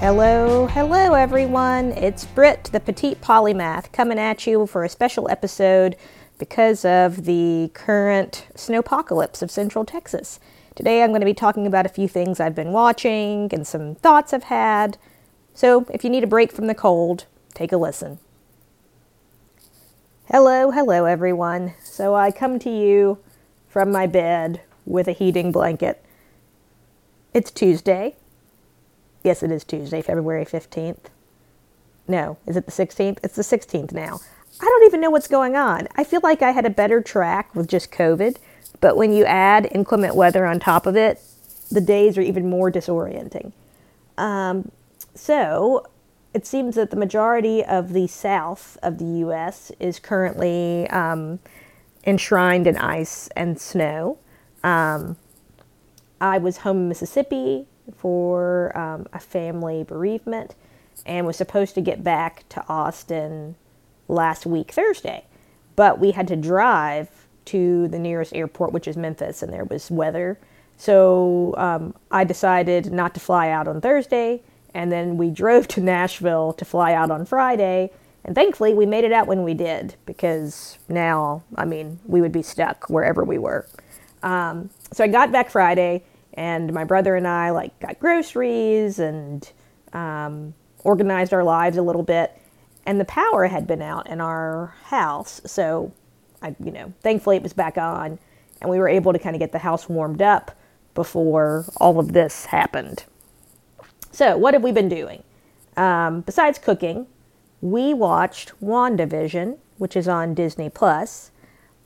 Hello, hello everyone. It's Britt, the petite polymath, coming at you for a special episode because of the current snowpocalypse of central Texas. Today I'm going to be talking about a few things I've been watching and some thoughts I've had. So if you need a break from the cold, take a listen. Hello, hello everyone. So I come to you from my bed with a heating blanket. It's Tuesday. Yes, it is Tuesday, February 15th. No, is it the 16th? It's the 16th now. I don't even know what's going on. I feel like I had a better track with just COVID, but when you add inclement weather on top of it, the days are even more disorienting. Um, so it seems that the majority of the south of the U.S. is currently um, enshrined in ice and snow. Um, I was home in Mississippi for um, a family bereavement and was supposed to get back to Austin last week, Thursday. But we had to drive to the nearest airport, which is Memphis, and there was weather. So um, I decided not to fly out on Thursday, and then we drove to Nashville to fly out on Friday. And thankfully, we made it out when we did, because now, I mean, we would be stuck wherever we were. Um, so I got back Friday, and my brother and I like got groceries and um, organized our lives a little bit. And the power had been out in our house, so I, you know, thankfully it was back on, and we were able to kind of get the house warmed up before all of this happened. So, what have we been doing? Um, besides cooking, we watched WandaVision, which is on Disney Plus,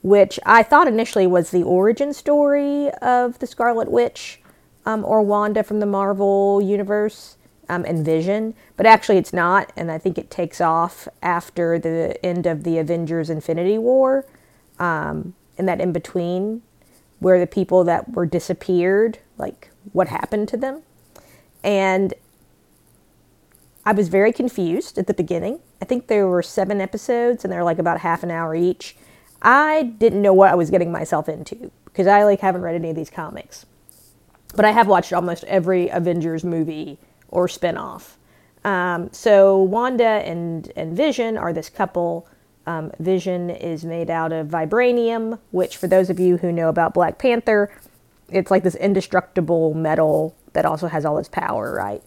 which I thought initially was the origin story of the Scarlet Witch um, or Wanda from the Marvel Universe um, and Vision, but actually it's not, and I think it takes off after the end of the Avengers Infinity War, um, in that in between, where the people that were disappeared, like what happened to them. And I was very confused at the beginning. I think there were seven episodes, and they're like about half an hour each. I didn't know what I was getting myself into because I like haven't read any of these comics. But I have watched almost every Avengers movie or spinoff. Um, so Wanda and, and Vision are this couple. Um, Vision is made out of vibranium, which, for those of you who know about Black Panther, it's like this indestructible metal that also has all this power, right?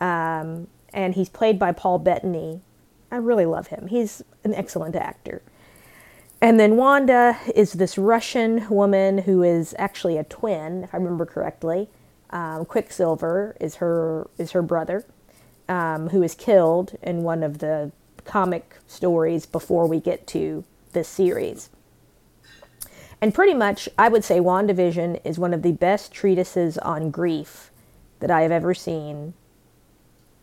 Um, and he's played by Paul Bettany. I really love him. He's an excellent actor. And then Wanda is this Russian woman who is actually a twin, if I remember correctly. Um, Quicksilver is her is her brother, um, who is killed in one of the comic stories before we get to this series. And pretty much, I would say WandaVision is one of the best treatises on grief that I have ever seen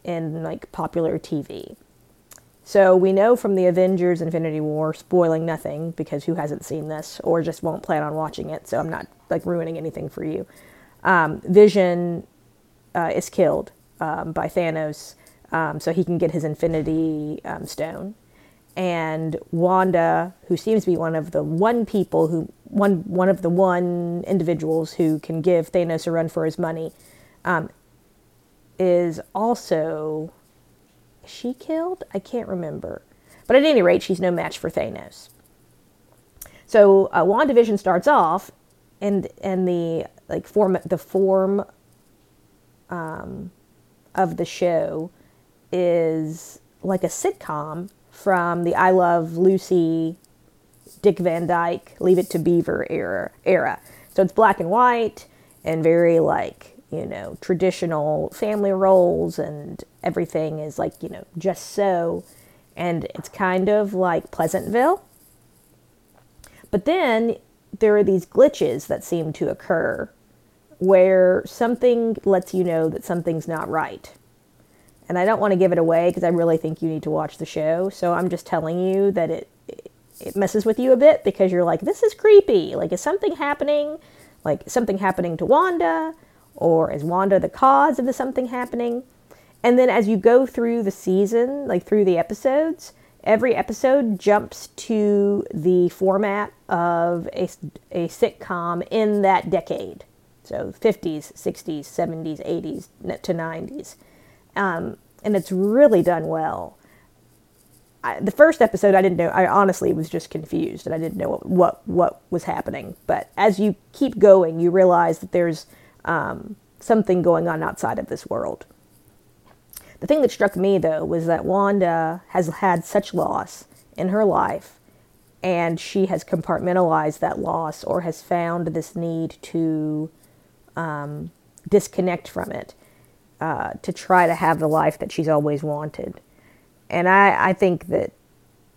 in like popular TV. So we know from the Avengers Infinity War, spoiling nothing because who hasn't seen this or just won't plan on watching it, so I'm not like ruining anything for you. Um, Vision uh, is killed um, by Thanos um, so he can get his Infinity um, Stone. And Wanda, who seems to be one of the one people who one one of the one individuals who can give Thanos a run for his money, um, is also she killed? I can't remember. But at any rate, she's no match for Thanos. So uh, WandaVision starts off, and and the like form the form um, of the show is like a sitcom from the I Love Lucy, Dick Van Dyke, Leave It to Beaver era era. So it's black and white and very like you know, traditional family roles and everything is like, you know, just so. And it's kind of like Pleasantville. But then there are these glitches that seem to occur where something lets you know that something's not right. And I don't want to give it away because I really think you need to watch the show. So I'm just telling you that it it messes with you a bit because you're like, this is creepy. Like, is something happening? Like, something happening to Wanda? Or is Wanda the cause of the something happening? And then as you go through the season, like through the episodes, every episode jumps to the format of a, a sitcom in that decade. So 50s, 60s, 70s, 80s to 90s. Um, and it's really done well. I, the first episode, I didn't know. I honestly was just confused, and I didn't know what what, what was happening. But as you keep going, you realize that there's um, something going on outside of this world. The thing that struck me, though, was that Wanda has had such loss in her life, and she has compartmentalized that loss or has found this need to um, disconnect from it uh, to try to have the life that she's always wanted. And I, I think that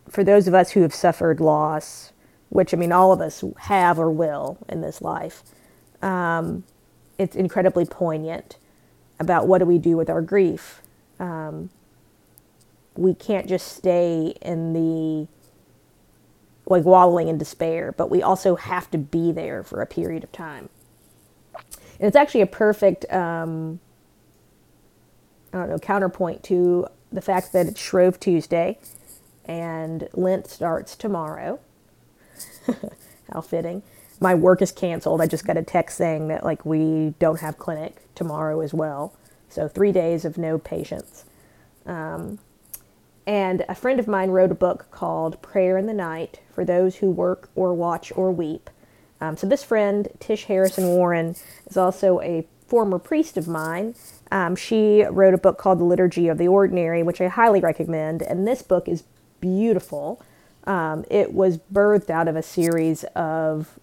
for those of us who have suffered loss, which I mean, all of us have or will in this life, um, it's incredibly poignant about what do we do with our grief. Um, we can't just stay in the like wallowing in despair, but we also have to be there for a period of time. And it's actually a perfect, um, I don't know, counterpoint to the fact that it's Shrove Tuesday and Lent starts tomorrow. How fitting. My work is canceled. I just got a text saying that like we don't have clinic tomorrow as well. So three days of no patients. Um, and a friend of mine wrote a book called Prayer in the Night for those who work or watch or weep. Um, so this friend, Tish Harrison Warren, is also a former priest of mine. Um, she wrote a book called The Liturgy of the Ordinary, which I highly recommend. And this book is beautiful. Um, it was birthed out of a series of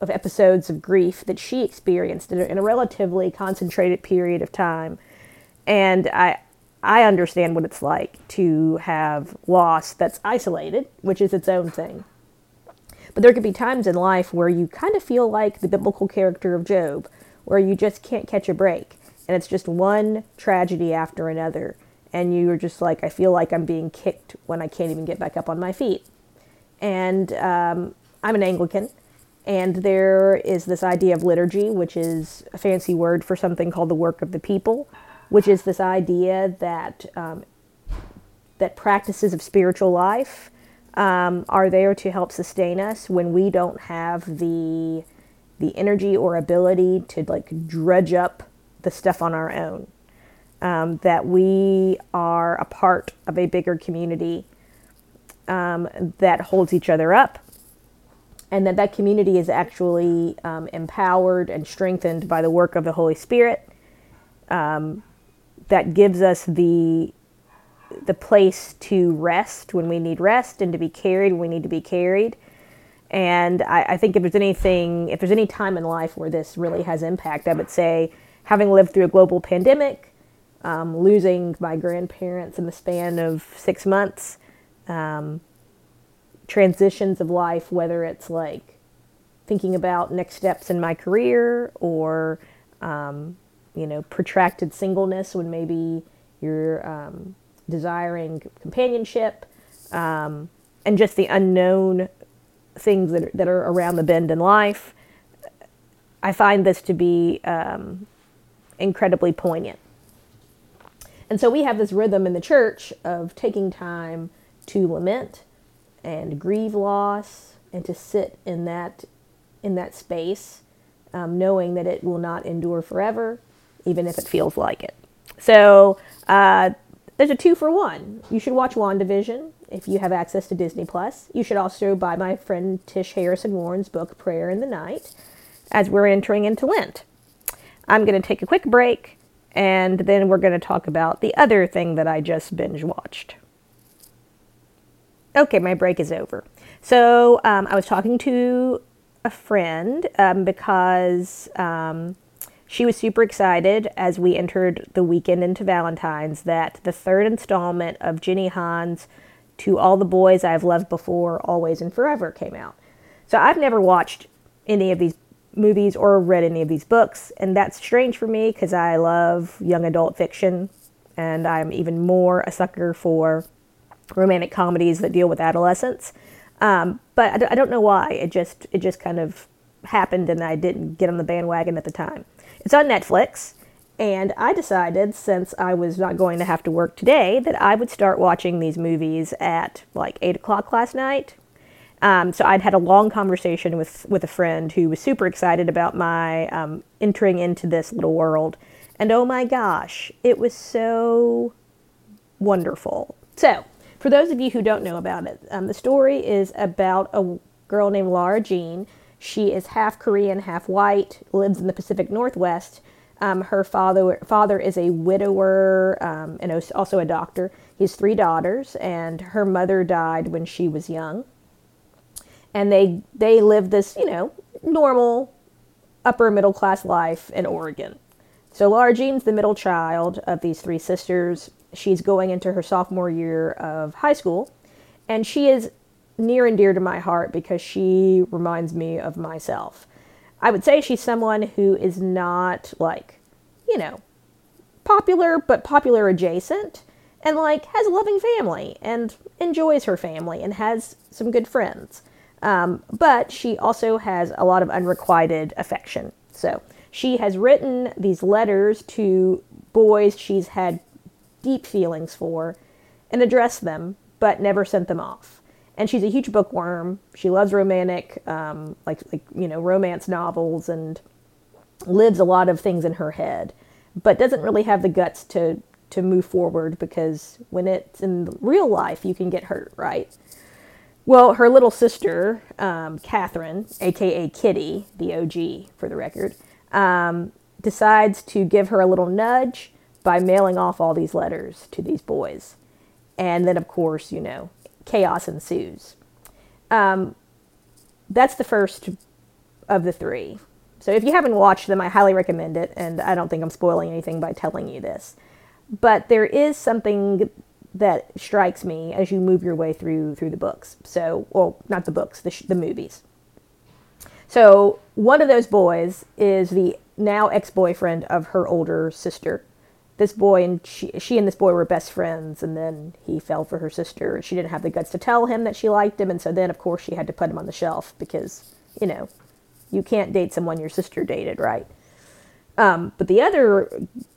of episodes of grief that she experienced in a, in a relatively concentrated period of time, and I I understand what it's like to have loss that's isolated, which is its own thing. But there could be times in life where you kind of feel like the biblical character of Job, where you just can't catch a break. And it's just one tragedy after another. And you're just like, I feel like I'm being kicked when I can't even get back up on my feet. And um, I'm an Anglican. And there is this idea of liturgy, which is a fancy word for something called the work of the people, which is this idea that um, that practices of spiritual life um, are there to help sustain us when we don't have the the energy or ability to like dredge up the stuff on our own. Um, that we are a part of a bigger community um, that holds each other up, and that that community is actually um, empowered and strengthened by the work of the Holy Spirit. Um, that gives us the the place to rest when we need rest and to be carried when we need to be carried. And I, I, think if there's anything, if there's any time in life where this really has impact, I would say having lived through a global pandemic, um, losing my grandparents in the span of six months, um, transitions of life, whether it's like thinking about next steps in my career or, um, you know, protracted singleness when maybe you're um, desiring companionship, um, and just the unknown things that are, that are around the bend in life. I find this to be um, incredibly poignant. And so we have this rhythm in the church of taking time to lament and grieve loss and to sit in that in that space, um, knowing that it will not endure forever, even if it feels like it. So uh, there's a two for one. You should watch WandaVision if you have access to Disney Plus. You should also buy my friend Tish Harrison Warren's book, Prayer in the Night, as we're entering into Lent. I'm going to take a quick break and then we're going to talk about the other thing that I just binge watched. Okay, my break is over. So um, I was talking to a friend um, because um, she was super excited as we entered the weekend into Valentine's that the third installment of Jenny Han's To All the Boys I've Loved Before, Always and Forever came out. So I've never watched any of these movies or read any of these books, and that's strange for me because I love young adult fiction and I'm even more a sucker for romantic comedies that deal with adolescence. Um, but I, I don't know why. It just it just kind of happened, and I didn't get on the bandwagon at the time. It's on Netflix, and I decided since I was not going to have to work today that I would start watching these movies at like 8 o'clock last night. Um, so I'd had a long conversation with, with a friend who was super excited about my um, entering into this little world. And oh my gosh, it was so wonderful. So, for those of you who don't know about it, um, the story is about a girl named Lara Jean. She is half Korean, half white, lives in the Pacific Northwest. Um, her father father is a widower um, and also a doctor. He has three daughters, and her mother died when she was young. And they they live this you know normal upper middle class life in Oregon. So Lara Jean's the middle child of these three sisters. She's going into her sophomore year of high school, and she is near and dear to my heart because she reminds me of myself. I would say she's someone who is not like, you know, popular, but popular adjacent, and like has a loving family and enjoys her family and has some good friends. Um, but she also has a lot of unrequited affection. So she has written these letters to boys she's had deep feelings for and addressed them, but never sent them off. And she's a huge bookworm. She loves romantic, um, like like you know, romance novels, and lives a lot of things in her head, but doesn't really have the guts to to move forward because when it's in real life, you can get hurt, right? Well, her little sister, um, Catherine, aka Kitty, the OG for the record, um, decides to give her a little nudge by mailing off all these letters to these boys. And then, of course, you know, chaos ensues. Um, that's the first of the three. So if you haven't watched them, I highly recommend it. And I don't think I'm spoiling anything by telling you this. But there is something that strikes me as you move your way through through the books. So, well, not the books, the, sh- the movies. So one of those boys is the now ex-boyfriend of her older sister. This boy and she, she and this boy were best friends, and then he fell for her sister, she didn't have the guts to tell him that she liked him, and so then, of course, she had to put him on the shelf because, you know, you can't date someone your sister dated, right? Um, but the other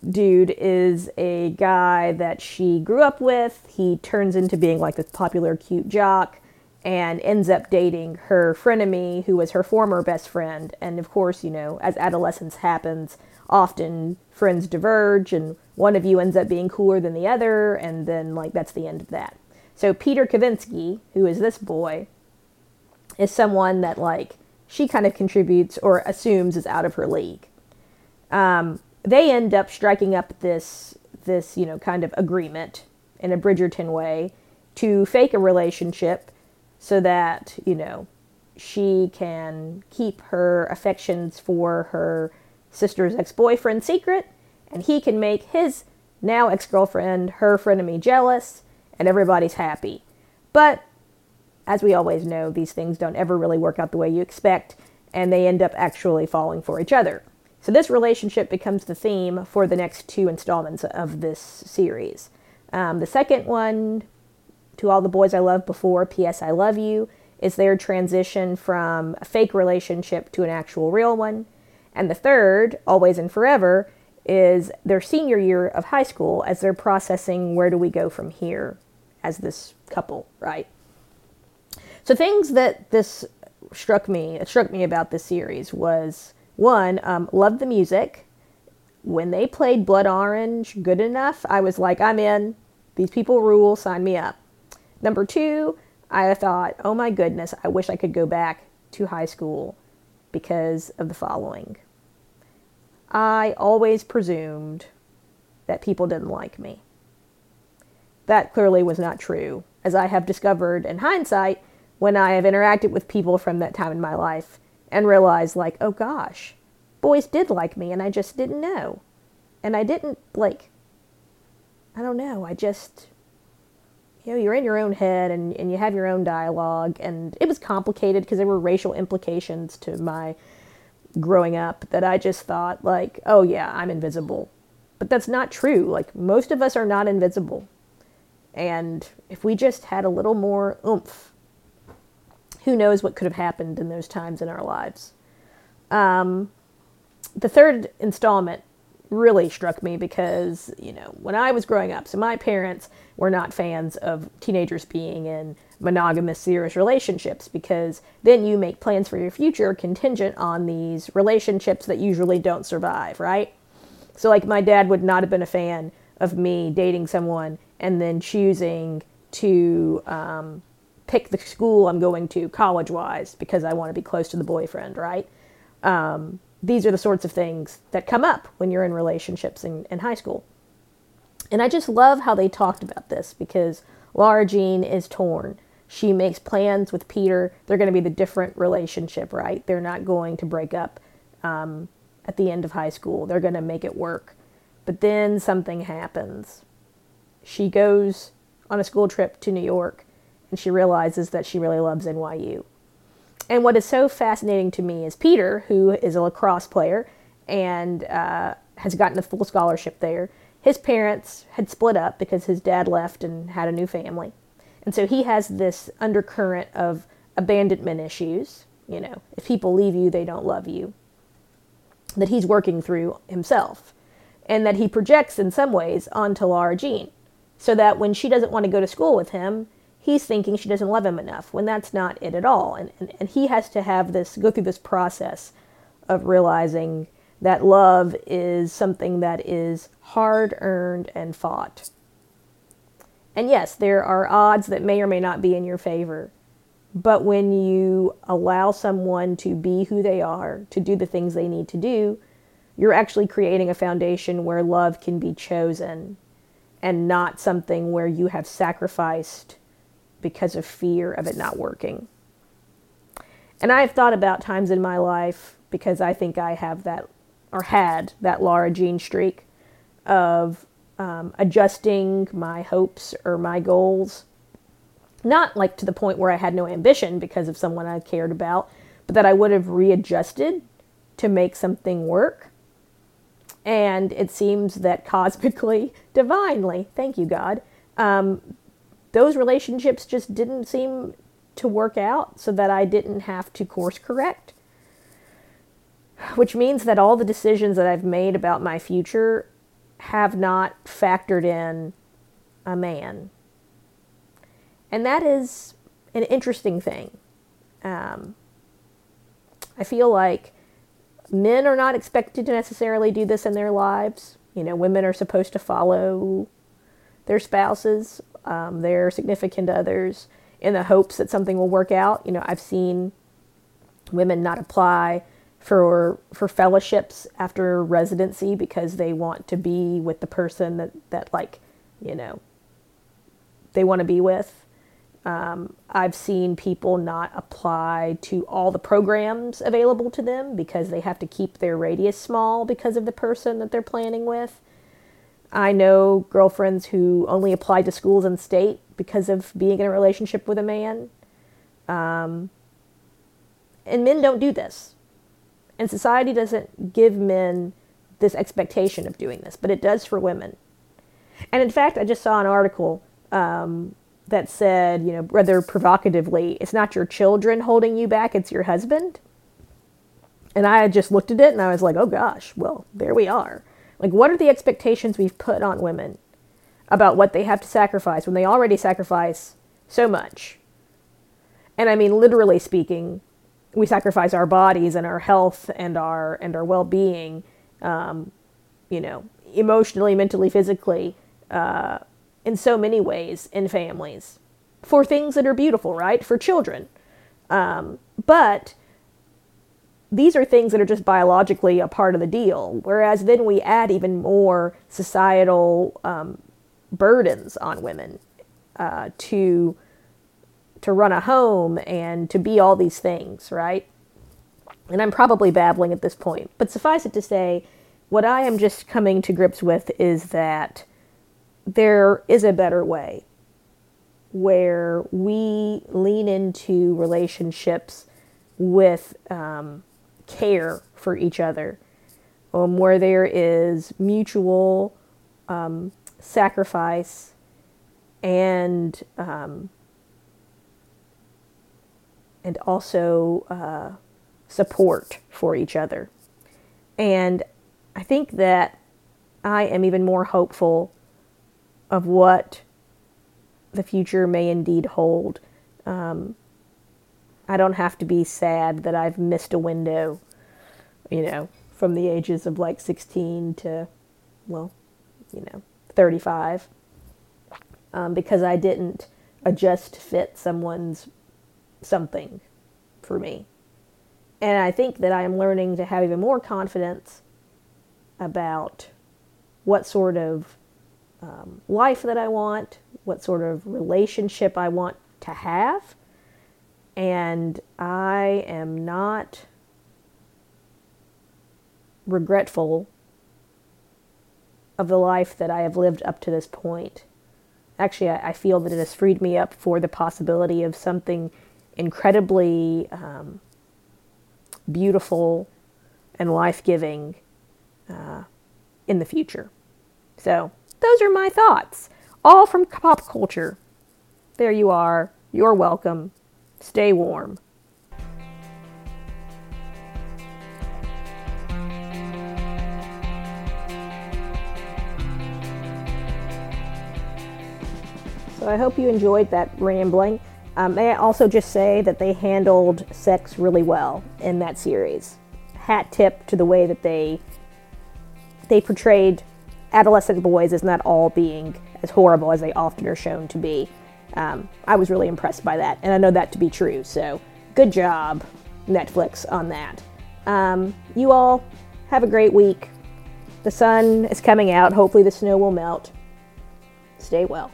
dude is a guy that she grew up with. He turns into being like this popular, cute jock and ends up dating her frenemy, who was her former best friend. And of course, you know, as adolescence happens, often friends diverge and one of you ends up being cooler than the other, and then, like, that's the end of that. So, Peter Kavinsky, who is this boy, is someone that, like, she kind of contributes or assumes is out of her league. Um, they end up striking up this, this, you know, kind of agreement in a Bridgerton way to fake a relationship so that, you know, she can keep her affections for her sister's ex boyfriend secret, and he can make his now ex girlfriend, her frenemy, jealous, and everybody's happy. But as we always know, these things don't ever really work out the way you expect, and they end up actually falling for each other. So, this relationship becomes the theme for the next two installments of this series. Um, the second one to All the Boys I Loved Before, P.S. I Love You, is their transition from a fake relationship to an actual real one. And the third, Always and Forever, is their senior year of high school as they're processing where do we go from here as this couple, right? So things that this struck me, it struck me about this series was one, um, love the music. When they played Blood Orange good enough, I was like, I'm in. These people rule, sign me up. Number two, I thought, oh my goodness, I wish I could go back to high school because of the following. I always presumed that people didn't like me. That clearly was not true, as I have discovered in hindsight when I have interacted with people from that time in my life and realized, like, oh gosh, boys did like me and I just didn't know. And I didn't, like, I don't know, I just you know, you're in your own head and, and you have your own dialogue. And it was complicated because there were racial implications to my growing up that I just thought, like, oh, yeah, I'm invisible. But that's not true. Like, most of us are not invisible. And if we just had a little more oomph, who knows what could have happened in those times in our lives. Um, the third installment really struck me because, you know, when I was growing up, so my parents were not fans of teenagers being in monogamous, serious relationships because then you make plans for your future contingent on these relationships that usually don't survive, right? So, like, my dad would not have been a fan of me dating someone and then choosing to um, pick the school I'm going to college wise because I want to be close to the boyfriend, right? Um, these are the sorts of things that come up when you're in relationships in, in high school. And I just love how they talked about this because Lara Jean is torn. She makes plans with Peter. They're going to be the different relationship, right? They're not going to break up um, at the end of high school. They're going to make it work. But then something happens. She goes on a school trip to New York and she realizes that she really loves NYU. And what is so fascinating to me is Peter, who is a lacrosse player and uh, has gotten a full scholarship there. His parents had split up because his dad left and had a new family. And so he has this undercurrent of abandonment issues. You know, if people leave you, they don't love you. That he's working through himself. And that he projects in some ways onto Lara Jean. So that when she doesn't want to go to school with him, he's thinking she doesn't love him enough when that's not it at all. And, and, and he has to have this, go through this process of realizing that love is something that is hard earned and fought. And yes, there are odds that may or may not be in your favor. But when you allow someone to be who they are, to do the things they need to do, you're actually creating a foundation where love can be chosen and not something where you have sacrificed because of fear of it not working. And I've thought about times in my life because I think I have that or had that Lara Jean streak of um, adjusting my hopes or my goals. Not like to the point where I had no ambition because of someone I cared about, but that I would have readjusted to make something work. And it seems that cosmically, divinely, thank you, God, um, those relationships just didn't seem to work out so that I didn't have to course correct. Which means that all the decisions that I've made about my future have not factored in a man. And that is an interesting thing. Um, I feel like men are not expected to necessarily do this in their lives. You know, women are supposed to follow their spouses um, their significant others in the hopes that something will work out. You know, I've seen women not apply for for fellowships after residency because they want to be with the person that that like you know they want to be with. Um, I've seen people not apply to all the programs available to them because they have to keep their radius small because of the person that they're planning with. I know girlfriends who only applied to schools in state because of being in a relationship with a man. Um, and men don't do this. And society doesn't give men this expectation of doing this, but it does for women. And in fact, I just saw an article um, that said, you know, rather provocatively, it's not your children holding you back, it's your husband. And I just looked at it and I was like, oh gosh, well, there we are. Like, what are the expectations we've put on women about what they have to sacrifice when they already sacrifice so much? And I mean, literally speaking, we sacrifice our bodies and our health and our and our well-being, um, you know, emotionally, mentally, physically, uh, in so many ways in families for things that are beautiful, right? For children, um, but these are things that are just biologically a part of the deal. Whereas then we add even more societal um, burdens on women uh, to to run a home and to be all these things, right? And I'm probably babbling at this point, but suffice it to say, what I am just coming to grips with is that there is a better way where we lean into relationships with um, care for each other, um, where there is mutual um, sacrifice and um, and also uh, support for each other. And I think that I am even more hopeful of what the future may indeed hold. Um, I don't have to be sad that I've missed a window, you know, from the ages of like 16 to, well, you know, 35 um, because I didn't adjust to fit someone's something for me. And I think that I am learning to have even more confidence about what sort of um, life that I want, what sort of relationship I want to have. And I am not regretful of the life that I have lived up to this point. Actually, I, I feel that it has freed me up for the possibility of something incredibly um, beautiful and life giving uh, in the future. So, those are my thoughts, all from pop culture. There you are. You're welcome. Stay warm. So I hope you enjoyed that rambling. Um, may I also just say that they handled sex really well in that series. Hat tip to the way that they they portrayed adolescent boys as not all being as horrible as they often are shown to be. Um, I was really impressed by that, and I know that to be true. So good job, Netflix, on that. Um, you all have a great week. The sun is coming out. Hopefully, the snow will melt. Stay well.